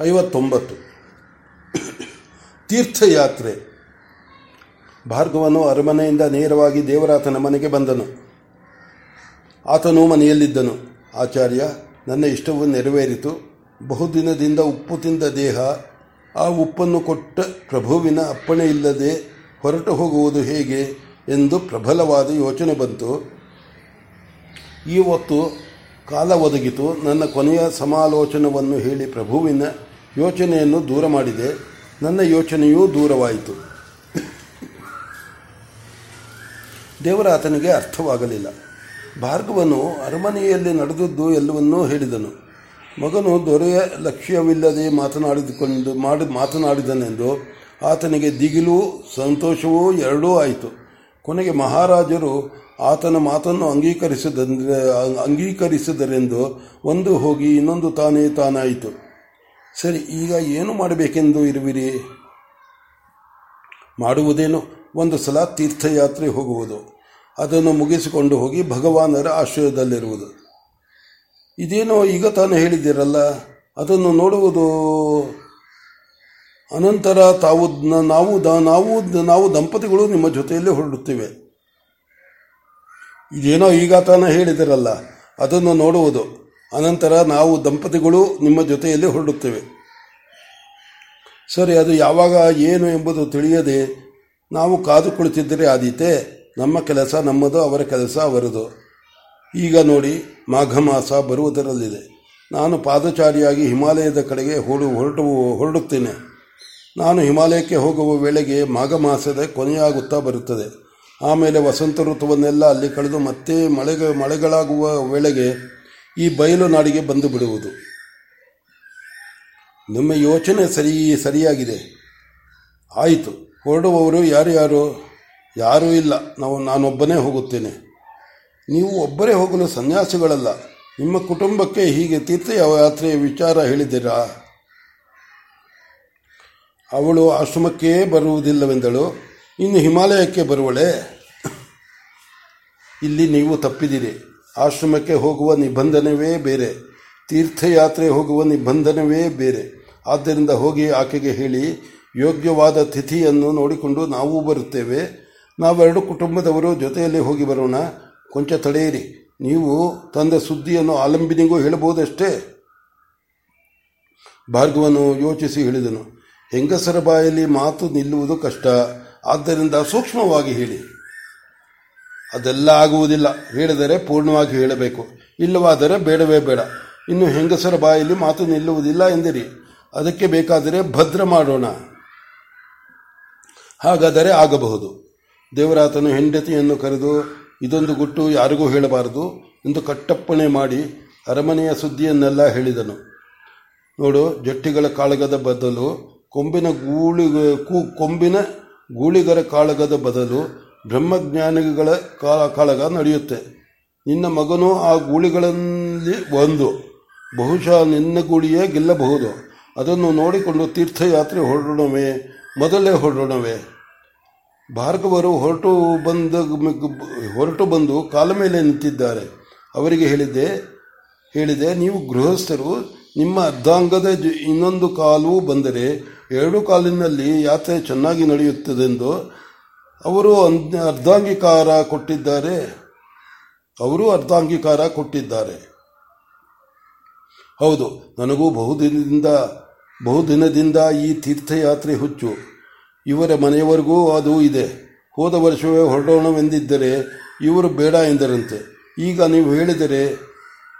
ಐವತ್ತೊಂಬತ್ತು. ತೀರ್ಥಯಾತ್ರೆ. ಭಾರ್ಗವನು ಅರಮನೆಯಿಂದ ನೇರವಾಗಿ ದೇವರಾತನ ಮನೆಗೆ ಬಂದನು. ಆತನು ಮನೆಯಲ್ಲಿದ್ದನು. ಆಚಾರ್ಯ, ನನ್ನ ಇಷ್ಟವು ನೆರವೇರಿತು. ಬಹುದಿನದಿಂದ ಉಪ್ಪು ತಿಂದ ದೇಹ, ಆ ಉಪ್ಪನ್ನು ಕೊಟ್ಟ ಪ್ರಭುವಿನ ಅಪ್ಪಣೆ ಇಲ್ಲದೆ ಹೊರಟು ಹೋಗುವುದು ಹೇಗೆ ಎಂದು ಪ್ರಬಲವಾದ ಯೋಚನೆ ಬಂತು. ಈ ಹೊತ್ತು ಕಾಲ ಒದಗಿತು. ನನ್ನ ಕೊನೆಯ ಸಮಾಲೋಚನವನ್ನು ಹೇಳಿ ಪ್ರಭುವಿನ ಯೋಚನೆಯನ್ನು ದೂರ ಮಾಡಿದೆ. ನನ್ನ ಯೋಚನೆಯೂ ದೂರವಾಯಿತು. ದೇವರ ಆತನಿಗೆ ಅರ್ಥವಾಗಲಿಲ್ಲ. ಭಾರ್ಗವನು ಅರಮನೆಯಲ್ಲಿ ನಡೆದದ್ದು ಎಲ್ಲವನ್ನೂ ಹೇಳಿದನು. ಮಗನು ದೊರೆಯ ಲಕ್ಷ್ಯವಿಲ್ಲದೆ ಮಾತನಾಡಿದುಕೊಂಡು ಮಾಡಿ, ಮಾತನಾಡಿದನೆಂದು ಆತನಿಗೆ ದಿಗಿಲು ಸಂತೋಷವೂ ಎರಡೂ ಆಯಿತು. ಕೊನೆಗೆ ಮಹಾರಾಜರು ಆತನ ಮಾತನ್ನು ಅಂಗೀಕರಿಸಿದ ಅಂಗೀಕರಿಸಿದರೆಂದು ಒಂದು ಹೋಗಿ ಇನ್ನೊಂದು ತಾನೇ ತಾನಾಯಿತು. ಸರಿ, ಈಗ ಏನು ಮಾಡಬೇಕೆಂದು ಇರುವಿರಿ? ಮಾಡುವುದೇನು? ಒಂದು ಸಲ ತೀರ್ಥಯಾತ್ರೆ ಹೋಗುವುದು. ಅದನ್ನು ಮುಗಿಸಿಕೊಂಡು ಹೋಗಿ ಭಗವಾನರ ಆಶ್ರಯದಲ್ಲಿರುವುದು. ಇದೇನೋ ಈಗ ತಾನು ಹೇಳಿದ್ದೀರಲ್ಲ, ಅದನ್ನು ನೋಡುವುದು? ಅನಂತರ ತಾವು ನಾವು ನಾವು ನಾವು ದಂಪತಿಗಳು ನಿಮ್ಮ ಜೊತೆಯಲ್ಲಿ ಹೊರಡುತ್ತೇವೆ. ಇದೇನೋ ಈಗ ತಾನು ಹೇಳಿದಿರಲ್ಲ ಅದನ್ನು ನೋಡುವುದು. ಅನಂತರ ನಾವು ದಂಪತಿಗಳು ನಿಮ್ಮ ಜೊತೆಯಲ್ಲಿ ಹೊರಡುತ್ತೇವೆ. ಸರಿ, ಅದು ಯಾವಾಗ ಏನು ಎಂಬುದು ತಿಳಿಯದೆ ನಾವು ಕಾದು ಕುಳಿತಿದ್ದರೆ ಆದೀತೆ, ನಮ್ಮ ಕೆಲಸ ನಮ್ಮದು, ಅವರ ಕೆಲಸ ಅವರದು. ಈಗ ನೋಡಿ, ಮಾಘ ಮಾಸ ಬರುವುದರಲ್ಲಿದೆ. ನಾನು ಪಾದಚಾರಿಯಾಗಿ ಹಿಮಾಲಯದ ಕಡೆಗೆ ಹೊರಡು ಹೊರಟು, ಹೊರಡುತ್ತೇನೆ. ನಾನು ಹಿಮಾಲಯಕ್ಕೆ ಹೋಗುವ ವೇಳೆಗೆ ಮಾಘ ಮಾಸದ ಕೊನೆಯಾಗುತ್ತಾ ಬರುತ್ತದೆ. ಆಮೇಲೆ ವಸಂತ ಋತುವನ್ನೆಲ್ಲ ಅಲ್ಲಿ ಕಳೆದು ಮತ್ತೆ ಮಳೆಗ, ಮಳೆಗಳಾಗುವ ವೇಳೆಗೆ ಈ ಬಯಲು ನಾಡಿಗೆ ಬಂದು ಬಿಡುವುದು. ನಿಮ್ಮ ಯೋಚನೆ ಸರಿ, ಸರಿಯಾಗಿದೆ. ಆಯಿತು. ಹೊರಡುವವರು ಯಾರು ಯಾರು? ಯಾರೂ ಇಲ್ಲ. ನಾವು, ನಾನೊಬ್ಬನೇ ಹೋಗುತ್ತೇನೆ. ನೀವು ಒಬ್ಬರೇ ಹೋಗಲು ಸನ್ಯಾಸಿಗಳಲ್ಲ. ನಿಮ್ಮ ಕುಟುಂಬಕ್ಕೆ ಹೀಗೆ ತೀರ್ಥಯಾತ್ರೆಯ ವಿಚಾರ ಹೇಳಿದ್ದೀರಾ? ಅವಳು ಆಶ್ರಮಕ್ಕೇ ಬರುವುದಿಲ್ಲವೆಂದಳು. ಇನ್ನು ಹಿಮಾಲಯಕ್ಕೆ ಬರುವಳೆ? ಇಲ್ಲಿ ನೀವು ತಪ್ಪಿದಿರಿ ಆಶ್ರಮಕ್ಕೆ ಹೋಗುವ ನಿಬಂಧನವೇ ಬೇರೆ, ತೀರ್ಥಯಾತ್ರೆ ಹೋಗುವ ನಿಬಂಧನವೇ ಬೇರೆ. ಆದ್ದರಿಂದ ಹೋಗಿ ಆಕೆಗೆ ಹೇಳಿ, ಯೋಗ್ಯವಾದ ತಿಥಿಯನ್ನು ನೋಡಿಕೊಂಡು ನಾವು ಬರುತ್ತೇವೆ. ನಾವೆರಡು ಕುಟುಂಬದವರು ಜೊತೆಯಲ್ಲಿ ಹೋಗಿ ಬರೋಣ. ಕೊಂಚ ತಡೆಯಿರಿ. ನೀವು ತಂದ ಸುದ್ದಿಯನ್ನು ಆಲಂಬಿನಿಗೂ ಹೇಳಬಹುದಷ್ಟೇ? ಭಾರ್ಗವನು ಯೋಚಿಸಿ ಹೇಳಿದನು, ಹೆಂಗಸರ ಬಾಯಲ್ಲಿ ಮಾತು ನಿಲ್ಲುವುದು ಕಷ್ಟ. ಆದ್ದರಿಂದ ಸೂಕ್ಷ್ಮವಾಗಿ ಹೇಳಿ. ಅದೆಲ್ಲ ಆಗುವುದಿಲ್ಲ. ಹೇಳಿದರೆ ಪೂರ್ಣವಾಗಿ ಹೇಳಬೇಕು. ಇಲ್ಲವಾದರೆ ಬೇಡವೇ ಬೇಡ. ಇನ್ನು ಹೆಂಗಸರ ಬಾಯಲ್ಲಿ ಮಾತು ನಿಲ್ಲುವುದಿಲ್ಲ ಎಂದಿರಿ. ಅದಕ್ಕೆ ಬೇಕಾದರೆ ಭದ್ರ ಮಾಡೋಣ. ಹಾಗಾದರೆ ಆಗಬಹುದು. ದೇವರಾತನು ಹೆಂಡತಿಯನ್ನು ಕರೆದು, ಇದೊಂದು ಗುಟ್ಟು ಯಾರಿಗೂ ಹೇಳಬಾರದು ಎಂದು ಕಟ್ಟಪ್ಪಣೆ ಮಾಡಿ ಅರಮನೆಯ ಸುದ್ದಿಯನ್ನೆಲ್ಲ ಹೇಳಿದನು. ನೋಡು, ಜಟ್ಟಿಗಳ ಕಾಳಗದ ಬದಲು ಕೊಂಬಿನ ಗೂಳಿ ಕೊಂಬಿನ ಗೂಳಿಗರ ಕಾಳಗದ ಬದಲು ಬ್ರಹ್ಮಜ್ಞಾನಿಗಳ ಕಾಳಗ ನಡೆಯುತ್ತೆ. ನಿನ್ನ ಮಗನು ಆ ಗೂಳಿಗಳಲ್ಲಿ ಒಂದು. ಬಹುಶಃ ನಿನ್ನ ಗೂಳಿಯೇ ಗೆಲ್ಲಬಹುದು. ಅದನ್ನು ನೋಡಿಕೊಂಡು ತೀರ್ಥಯಾತ್ರೆ ಹೊರಡೋಣವೇ, ಮೊದಲೇ ಹೊರಡೋಣವೇ. ಭಾರ್ಗವರು ಹೊರಟು ಬಂದ ಹೊರಟು ಬಂದು ಕಾಲ ಮೇಲೆ ನಿಂತಿದ್ದಾರೆ. ಅವರಿಗೆ ಹೇಳಿದೆ ಹೇಳಿದೆ, ನೀವು ಗೃಹಸ್ಥರು, ನಿಮ್ಮ ಅರ್ಧಾಂಗದ ಇನ್ನೊಂದು ಕಾಲು ಬಂದರೆ ಎರಡು ಕಾಲಿನಲ್ಲಿ ಯಾತ್ರೆ ಚೆನ್ನಾಗಿ ನಡೆಯುತ್ತದೆಂದು ಅವರು ಅರ್ಧಾಂಗೀಕಾರ ಕೊಟ್ಟಿದ್ದಾರೆ. ಅವರು ಅರ್ಧಾಂಗೀಕಾರ ಕೊಟ್ಟಿದ್ದಾರೆ. ಹೌದು, ನನಗೂ ಬಹುದಿನದಿಂದ ಬಹುದಿನದಿಂದ ಈ ತೀರ್ಥಯಾತ್ರೆ ಹುಚ್ಚು. ಇವರ ಮನೆಯವರೆಗೂ ಅದು ಇದೆ. ಹೋದ ವರ್ಷವೇ ಹೊರಡೋಣವೆಂದಿದ್ದರೆ ಇವರು ಬೇಡ ಎಂದರಂತೆ. ಈಗ ನೀವು ಹೇಳಿದರೆ,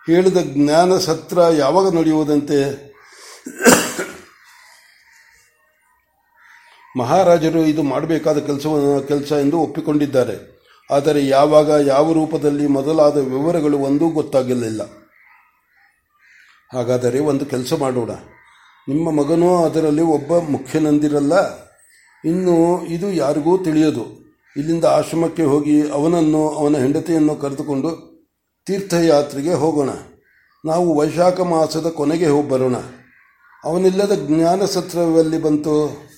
ಹೇಳಿದ ಜ್ಞಾನ ಸತ್ರ ಯಾವಾಗ ನಡೆಯುವುದಂತೆ? ಮಹಾರಾಜರು ಇದು ಮಾಡಬೇಕಾದ ಕೆಲಸ ಕೆಲಸ ಎಂದು ಒಪ್ಪಿಕೊಂಡಿದ್ದಾರೆ. ಆದರೆ ಯಾವಾಗ, ಯಾವ ರೂಪದಲ್ಲಿ ಮೊದಲಾದ ವಿವರಗಳು ಒಂದೂ ಗೊತ್ತಾಗಲಿಲ್ಲ ಹಾಗಾದರೆ ಒಂದು ಕೆಲಸ ಮಾಡೋಣ. ನಿಮ್ಮ ಮಗನೂ ಅದರಲ್ಲಿ ಒಬ್ಬ ಮುಖ್ಯನಂದಿರಲ್ಲ. ಇನ್ನು ಇದು ಯಾರಿಗೂ ತಿಳಿಯದು. ಇಲ್ಲಿಂದ ಆಶ್ರಮಕ್ಕೆ ಹೋಗಿ ಅವನನ್ನು, ಅವನ ಹೆಂಡತಿಯನ್ನು ಕರೆದುಕೊಂಡು ತೀರ್ಥಯಾತ್ರೆಗೆ ಹೋಗೋಣ. ನಾವು ವೈಶಾಖ ಮಾಸದ ಕೊನೆಗೆ ಹೋಗಿ ಬರೋಣ. ಅವನಿಲ್ಲದ ಜ್ಞಾನ ಸತ್ರದಲ್ಲಿ ಬಂತು.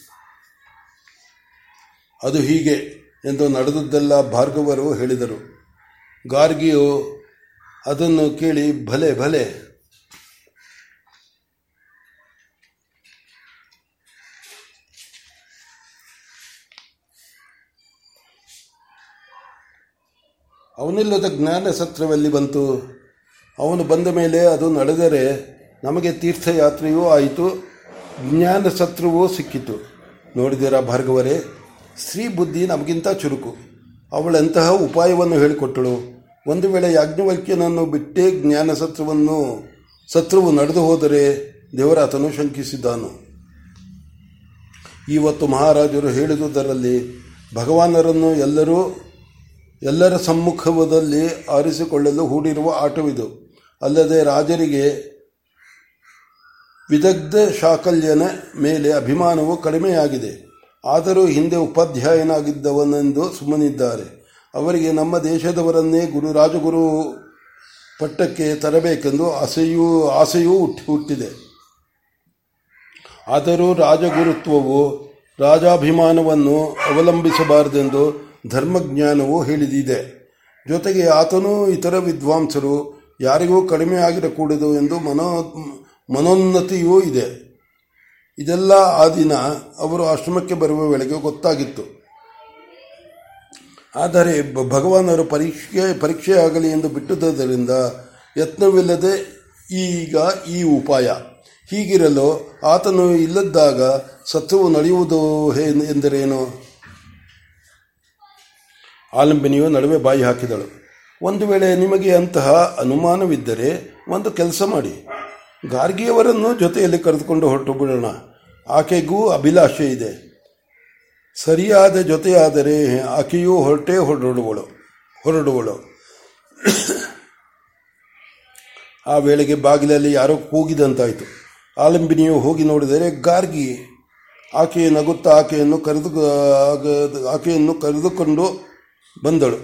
ಅದು ಹೀಗೆ ಎಂದು ನಡೆದದ್ದೆಲ್ಲ ಭಾರ್ಗವರು ಹೇಳಿದರು. ಗಾರ್ಗಿಯು ಅದನ್ನು ಕೇಳಿ ಭಲೆ ಭಲೆ. ಅವನಿಲ್ಲದ ಜ್ಞಾನ ಸತ್ರದಲ್ಲಿ ಬಂತು? ಅವನು ಬಂದ ಮೇಲೆ ಅದು ನಡೆದರೆ ನಮಗೆ ತೀರ್ಥಯಾತ್ರೆಯೂ ಆಯಿತು, ಜ್ಞಾನ ಸತ್ರವೂ ಸಿಕ್ಕಿತು. ನೋಡಿದಿರಾ ಭಾರ್ಗವರೇ? ಸ್ತ್ರೀ ಬುದ್ಧಿ ನಮಗಿಂತ ಚುರುಕು. ಅವಳೆಂತಹ ಉಪಾಯವನ್ನು ಹೇಳಿಕೊಟ್ಟಳು? ಒಂದು ವೇಳೆ ಯಾಜ್ಞವಲ್ಕ್ಯನನ್ನು ಬಿಟ್ಟೇ ಜ್ಞಾನ ಸತ್ವವನ್ನು ಸತ್ರುವು ನಡೆದು ಹೋದರೆ ದೇವರಾತನು ಶಂಕಿಸಿದ್ದಾನು. ಇವತ್ತು ಮಹಾರಾಜರು ಹೇಳಿದುದರಲ್ಲಿ ಭಗವಾನರನ್ನು ಎಲ್ಲರೂ, ಎಲ್ಲರ ಸಮ್ಮುಖದಲ್ಲಿ ಆರಿಸಿಕೊಳ್ಳಲು ಹೂಡಿರುವ ಆಟವಿದು. ಅಲ್ಲದೆ ರಾಜರಿಗೆ ವಿದಗ್ಧ ಶಾಕಲ್ಯನ ಮೇಲೆ ಅಭಿಮಾನವು ಕಡಿಮೆಯಾಗಿದೆ. ಆದರೂ ಹಿಂದೆ ಉಪಾಧ್ಯಾಯನಾಗಿದ್ದವನೆಂದು ಸುಮ್ಮನಿದ್ದಾರೆ. ಅವರಿಗೆ ನಮ್ಮ ದೇಶದವರನ್ನೇ ಗುರು ರಾಜಗುರು ಪಟ್ಟಕ್ಕೆ ತರಬೇಕೆಂದು ಆಸೆಯೂ ಆಸೆಯೂ ಹುಟ್ಟಿ, ಹುಟ್ಟಿದೆ. ಆದರೂ ರಾಜಗುರುತ್ವವು, ರಾಜಾಭಿಮಾನವನ್ನು ಅವಲಂಬಿಸಬಾರದೆಂದು ಧರ್ಮಜ್ಞಾನವು ಹೇಳಿದಿದೆ. ಜೊತೆಗೆ ಆತನೂ ಇತರ ವಿದ್ವಾಂಸರು ಯಾರಿಗೂ ಕಡಿಮೆ ಆಗಿರಕೂಡದು ಎಂದು ಮನೋ, ಮನೋನ್ನತಿಯೂ ಇದೆ. ಇದೆಲ್ಲ ಆ ದಿನ ಅವರು ಆಶ್ರಮಕ್ಕೆ ಬರುವ ವೇಳೆಗೆ ಗೊತ್ತಾಗಿತ್ತು. ಆದರೆ ಭಗವಾನರು ಪರೀಕ್ಷೆ, ಪರೀಕ್ಷೆಯಾಗಲಿ ಎಂದು ಬಿಟ್ಟುದರಿಂದ ಯತ್ನವಿಲ್ಲದೆ ಈಗ ಈ ಉಪಾಯ. ಹೀಗಿರಲು ಆತನು ಇಲ್ಲದಾಗ ಸತ್ವವು ನಡೆಯುವುದು ಎಂದರೇನು? ಆಲಂಬಿನಿಯು ನಡುವೆ ಬಾಯಿ ಹಾಕಿದಳು. ಒಂದು ವೇಳೆ ನಿಮಗೆ ಅಂತಹ ಅನುಮಾನವಿದ್ದರೆ ಒಂದು ಕೆಲಸ ಮಾಡಿ. ಗಾರ್ಗಿಯವರನ್ನು ಜೊತೆಯಲ್ಲಿ ಕರೆದುಕೊಂಡು ಹೊರಟು ಬಿಡೋಣ ಆಕೆಗೂ ಅಭಿಲಾಷೆ ಇದೆ. ಸರಿಯಾದ ಜೊತೆಯಾದರೆ ಆಕೆಯೂ ಹೊರಟೇ ಹೊರಡುವಳು ಹೊರಡುವಳು. ಆ ವೇಳೆಗೆ ಬಾಗಿಲಲ್ಲಿ ಯಾರೋ ಕೂಗಿದಂತಾಯಿತು. ಆಲಂಬಿನಿಯು ಹೋಗಿ ನೋಡಿದರೆ ಗಾರ್ಗಿ ಆಕೆಯ ನಗುತ್ತಾ ಆಕೆಯನ್ನು ಕರೆದು, ಆಕೆಯನ್ನು ಕರೆದುಕೊಂಡು ಬಂದಳು.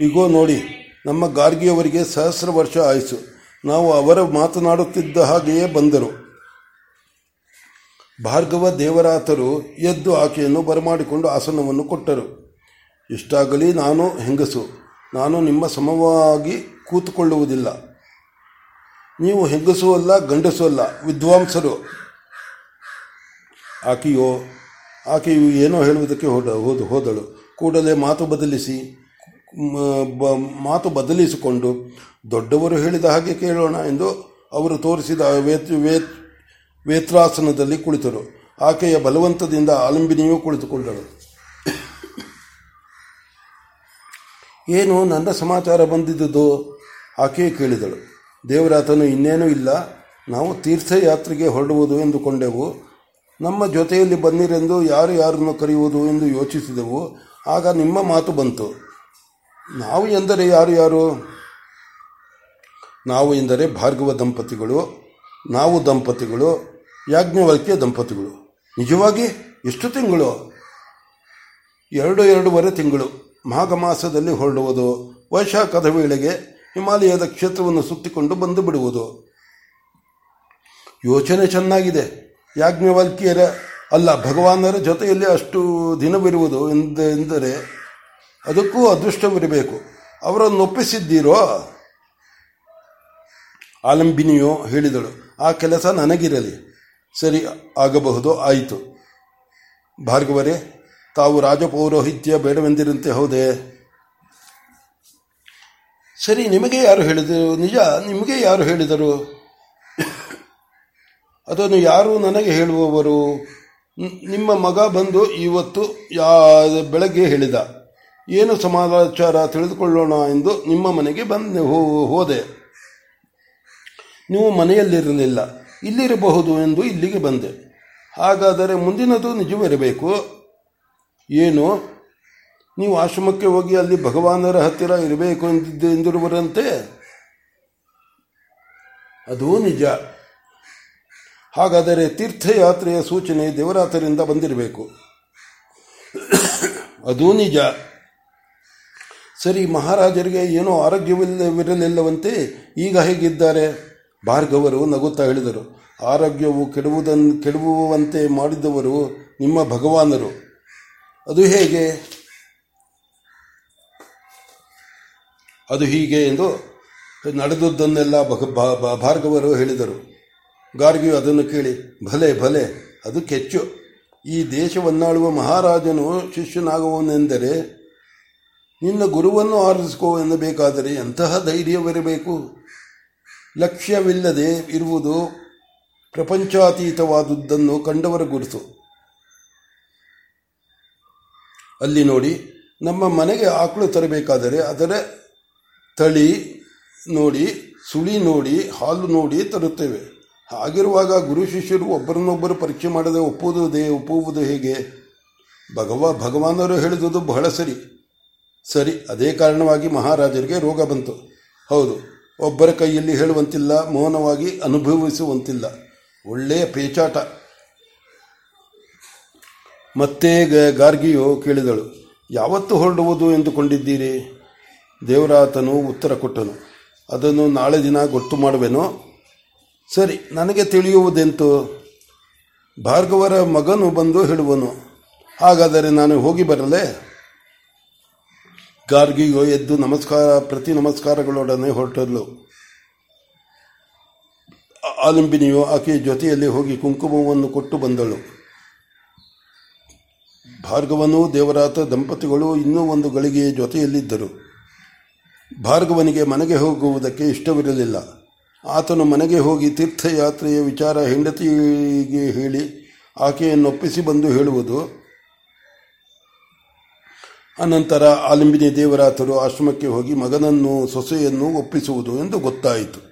ಈಗೋ ನೋಡಿ, ನಮ್ಮ ಗಾರ್ಗಿಯವರಿಗೆ ಸಹಸ್ರ ವರ್ಷ ಆಯಿತು ನಾವು ಅವರ ಮಾತನಾಡುತ್ತಿದ್ದ ಹಾಗೆಯೇ ಬಂದರು. ಭಾರ್ಗವ ದೇವರಾತರು ಎದ್ದು ಆಕೆಯನ್ನು ಬರಮಾಡಿಕೊಂಡು ಆಸನವನ್ನು ಕೊಟ್ಟರು. ಇಷ್ಟಾಗಲಿ ನಾನು ಹೆಂಗಸು, ನಾನು ನಿಮ್ಮ ಸಮವಾಗಿ ಕೂತುಕೊಳ್ಳುವುದಿಲ್ಲ. ನೀವು ಹೆಂಗಸು ಅಲ್ಲ, ಗಂಡಸು ಅಲ್ಲ, ವಿದ್ವಾಂಸರು. ಆಕೆಯೋ, ಆಕೆಯು ಏನೋ ಹೇಳುವುದಕ್ಕೆ ಹೋದ, ಹೋದು, ಹೋದಳು. ಕೂಡಲೇ ಮಾತು ಬದಲಿಸಿ ಮಾತು ಬದಲಿಸಿಕೊಂಡು, ದೊಡ್ಡವರು ಹೇಳಿದ ಹಾಗೆ ಕೇಳೋಣ ಎಂದು ಅವರು ತೋರಿಸಿದ ವೇತ್ ವೇತ್ ವೇತ್ರಾಸನದಲ್ಲಿ ಕುಳಿತರು. ಆಕೆಯ ಬಲವಂತದಿಂದ ಆಲಂಬಿನಿಯೂ ಕುಳಿತುಕೊಂಡಳು. ಏನು ನನ್ನ ಸಮಾಚಾರ ಬಂದಿದ್ದುದು? ಆಕೆಯೇ ಕೇಳಿದಳು. ದೇವರಾತನು, ಇನ್ನೇನೂ ಇಲ್ಲ. ನಾವು ತೀರ್ಥಯಾತ್ರೆಗೆ ಹೊರಡುವುದು ಎಂದುಕೊಂಡೆವು. ನಮ್ಮ ಜೊತೆಯಲ್ಲಿ ಬನ್ನಿರೆಂದು ಯಾರು ಯಾರನ್ನು ಕರೆಯುವುದು ಎಂದು ಯೋಚಿಸಿದೆವು. ಆಗ ನಿಮ್ಮ ಮಾತು ಬಂತು. ನಾವು ಎಂದರೆ ಯಾರು ಯಾರು? ನಾವು ಎಂದರೆ ಭಾರ್ಗವ ದಂಪತಿಗಳು. ನಾವು ದಂಪತಿಗಳು. ಯಾಜ್ಞವಲ್ಕ್ಯ ದಂಪತಿಗಳು. ನಿಜವಾಗಿ ಎಷ್ಟು ತಿಂಗಳು? ಎರಡು ಎರಡೂವರೆ ತಿಂಗಳು. ಮಾಘ ಮಾಸದಲ್ಲಿ ಹೊರಡುವುದು ವೈಶಾಖದ ವೇಳೆಗೆ ಹಿಮಾಲಯದ ಕ್ಷೇತ್ರವನ್ನು ಸುತ್ತಿಕೊಂಡು ಬಂದು ಬಿಡುವುದು. ಯೋಚನೆ ಚೆನ್ನಾಗಿದೆ. ಯಾಜ್ಞವಲ್ಕಿಯರ ಅಲ್ಲ, ಭಗವಾನರ ಜೊತೆಯಲ್ಲಿ ಅಷ್ಟು ದಿನವಿರುವುದು ಎಂದರೆ ಅದಕ್ಕೂ ಅದೃಷ್ಟವಿರಬೇಕು. ಅವರನ್ನು ಒಪ್ಪಿಸಿದ್ದೀರೋ ಆಲಂಬಿನಿಯೋ ಹೇಳಿದಳು. ಆ ಕೆಲಸ ನನಗಿರಲಿ. ಸರಿ ಆಗಬಹುದು, ಆಯಿತು. ಭಾರ್ಗವರೇ, ತಾವು ರಾಜಪೌರೋಹಿತ್ಯ ಬೇಡವೆಂದಿರಂತೆ ಹೌದೆ? ಸರಿ, ನಿಮಗೆ ಯಾರು ಹೇಳಿದರು? ನಿಜ, ನಿಮಗೆ ಯಾರು ಹೇಳಿದರು? ಅದನ್ನು ಯಾರು ನನಗೆ ಹೇಳುವವರು? ನಿಮ್ಮ ಮಗ ಬಂದು ಇವತ್ತು ಯಾ, ಬೆಳಗ್ಗೆ ಹೇಳಿದ. ಏನು ಸಮಾಚಾರ ತಿಳಿದುಕೊಳ್ಳೋಣ ಎಂದು ನಿಮ್ಮ ಮನೆಗೆ ಬಂದು ಹೋದೆ. ನೀವು ಮನೆಯಲ್ಲಿರಲಿಲ್ಲ. ಇಲ್ಲಿರಬಹುದು ಎಂದು ಇಲ್ಲಿಗೆ ಬಂದೆ. ಹಾಗಾದರೆ ಮುಂದಿನದು ನಿಜವಿರಬೇಕು? ಏನು? ನೀವು ಆಶ್ರಮಕ್ಕೆ ಹೋಗಿ ಅಲ್ಲಿ ಭಗವಾನರ ಹತ್ತಿರ ಇರಬೇಕು ಎಂದಿದ್ದೆ ಎಂದಿರುವರಂತೆ? ಅದು ನಿಜ. ಹಾಗಾದರೆ ತೀರ್ಥಯಾತ್ರೆಯ ಸೂಚನೆ ದೇವರಾತರಿಂದ ಬಂದಿರಬೇಕು. ಅದೂ ನಿಜ. ಸರಿ, ಮಹಾರಾಜರಿಗೆ ಏನೋ ಆರೋಗ್ಯವಿಲ್ಲವಿರಲಿಲ್ಲವಂತೆ ಈಗ ಹೇಗಿದ್ದಾರೆ? ಭಾರ್ಗವರು ನಗುತ್ತಾ ಹೇಳಿದರು, ಆರೋಗ್ಯವು ಕೆಡುವುದನ್ನು ಕೆಡುವಂತೆ ಮಾಡಿದವರು ನಿಮ್ಮ ಭಗವಾನರು. ಅದು ಹೇಗೆ? ಅದು ಹೀಗೆ ಎಂದು ನಡೆದುದನ್ನೆಲ್ಲ ಭಾರ್ಗವರು ಹೇಳಿದರು. ಗಾರ್ಗಿಯು ಅದನ್ನು ಕೇಳಿ, ಭಲೆ ಭಲೆ, ಅದು ಕೆಚ್ಚು. ಈ ದೇಶವನ್ನಾಳುವ ಮಹಾರಾಜನು ಶಿಷ್ಯನಾಗುವನೆಂದರೆ ನಿನ್ನ ಗುರುವನ್ನು ಆರಿಸಿಕೋ ಎನ್ನಬೇಕಾದರೆ ಎಂತಹ ಧೈರ್ಯವಿರಬೇಕು. ಲಕ್ಷ್ಯವಿಲ್ಲದೆ ಇರುವುದು ಪ್ರಪಂಚಾತೀತವಾದುದನ್ನು ಕಂಡವರ ಗುರುತು. ಅಲ್ಲಿ ನೋಡಿ, ನಮ್ಮ ಮನೆಗೆ ಆಕಳು ತರಬೇಕಾದರೆ ಅದರ ತಳಿ ನೋಡಿ, ಸುಳಿ ನೋಡಿ, ಹಾಲು ನೋಡಿ ತರುತ್ತೇವೆ. ಹಾಗಿರುವಾಗ ಗುರು ಶಿಷ್ಯರು ಒಬ್ಬರನ್ನೊಬ್ಬರು ಪರೀಕ್ಷೆ ಮಾಡದೆ ಒಪ್ಪುವುದೇ, ಒಪ್ಪುವುದು ಹೇಗೆ? ಭಗವ, ಭಗವಾನರು ಹೇಳಿದುದು ಬಹಳ ಸರಿ. ಸರಿ, ಅದೇ ಕಾರಣವಾಗಿ ಮಹಾರಾಜರಿಗೆ ರೋಗ ಬಂತು. ಹೌದು ಒಬ್ಬರ ಕೈಯಲ್ಲಿ ಹೇಳುವಂತಿಲ್ಲ, ಮೌನವಾಗಿ ಅನುಭವಿಸುವಂತಿಲ್ಲ. ಒಳ್ಳೆಯ ಪೇಚಾಟ. ಮತ್ತೆ ಗಾರ್ಗಿಯೋ ಕೇಳಿದಳು, ಯಾವತ್ತು ಹೊರಡುವುದು ಎಂದುಕೊಂಡಿದ್ದೀರಿ? ದೇವರಾತನು ಉತ್ತರ ಕೊಟ್ಟನು, ಅದನ್ನು ನಾಳೆ ದಿನ ಗೊತ್ತು ಮಾಡುವೆನೋ? ಸರಿ, ನನಗೆ ತಿಳಿಯುವುದೆಂತು? ಭಾರ್ಗವರ ಮಗನು ಬಂದು ಹೇಳುವನು, ಹಾಗಾದರೆ ನಾನು ಹೋಗಿ ಬರಲೇ? ಗಾರ್ಗಿಯು ಎದ್ದು ನಮಸ್ಕಾರ, ಪ್ರತಿ ನಮಸ್ಕಾರಗಳೊಡನೆ ಹೊರಟಲು ಆಲಂಬಿನಿಯು ಆಕೆಯ ಜೊತೆಯಲ್ಲಿ ಹೋಗಿ ಕುಂಕುಮವನ್ನು ಕೊಟ್ಟು ಬಂದಳು. ಭಾರ್ಗವನು ದೇವರಾತ ದಂಪತಿಗಳು ಇನ್ನೂ ಒಂದು ಗಳಿಗೆ ಜೊತೆಯಲ್ಲಿದ್ದರು. ಭಾರ್ಗವನಿಗೆ ಮನೆಗೆ ಹೋಗುವುದಕ್ಕೆ ಇಷ್ಟವಿರಲಿಲ್ಲ. ಆತನು ಮನೆಗೆ ಹೋಗಿ ತೀರ್ಥಯಾತ್ರೆಯ ವಿಚಾರ ಹೆಂಡತಿಗೆ ಹೇಳಿ ಆಕೆಯನ್ನೊಪ್ಪಿಸಿ ಬಂದು ಹೇಳುವುದು ಅನಂತರ ಆಲಿಂಬಿನಿ ದೇವರಾತರು ಆಶ್ರಮಕ್ಕೆ ಹೋಗಿ ಮಗನನ್ನು ಸೊಸೆಯನ್ನು ಒಪ್ಪಿಸುವುದು ಎಂದು ಗೊತ್ತಾಯಿತು.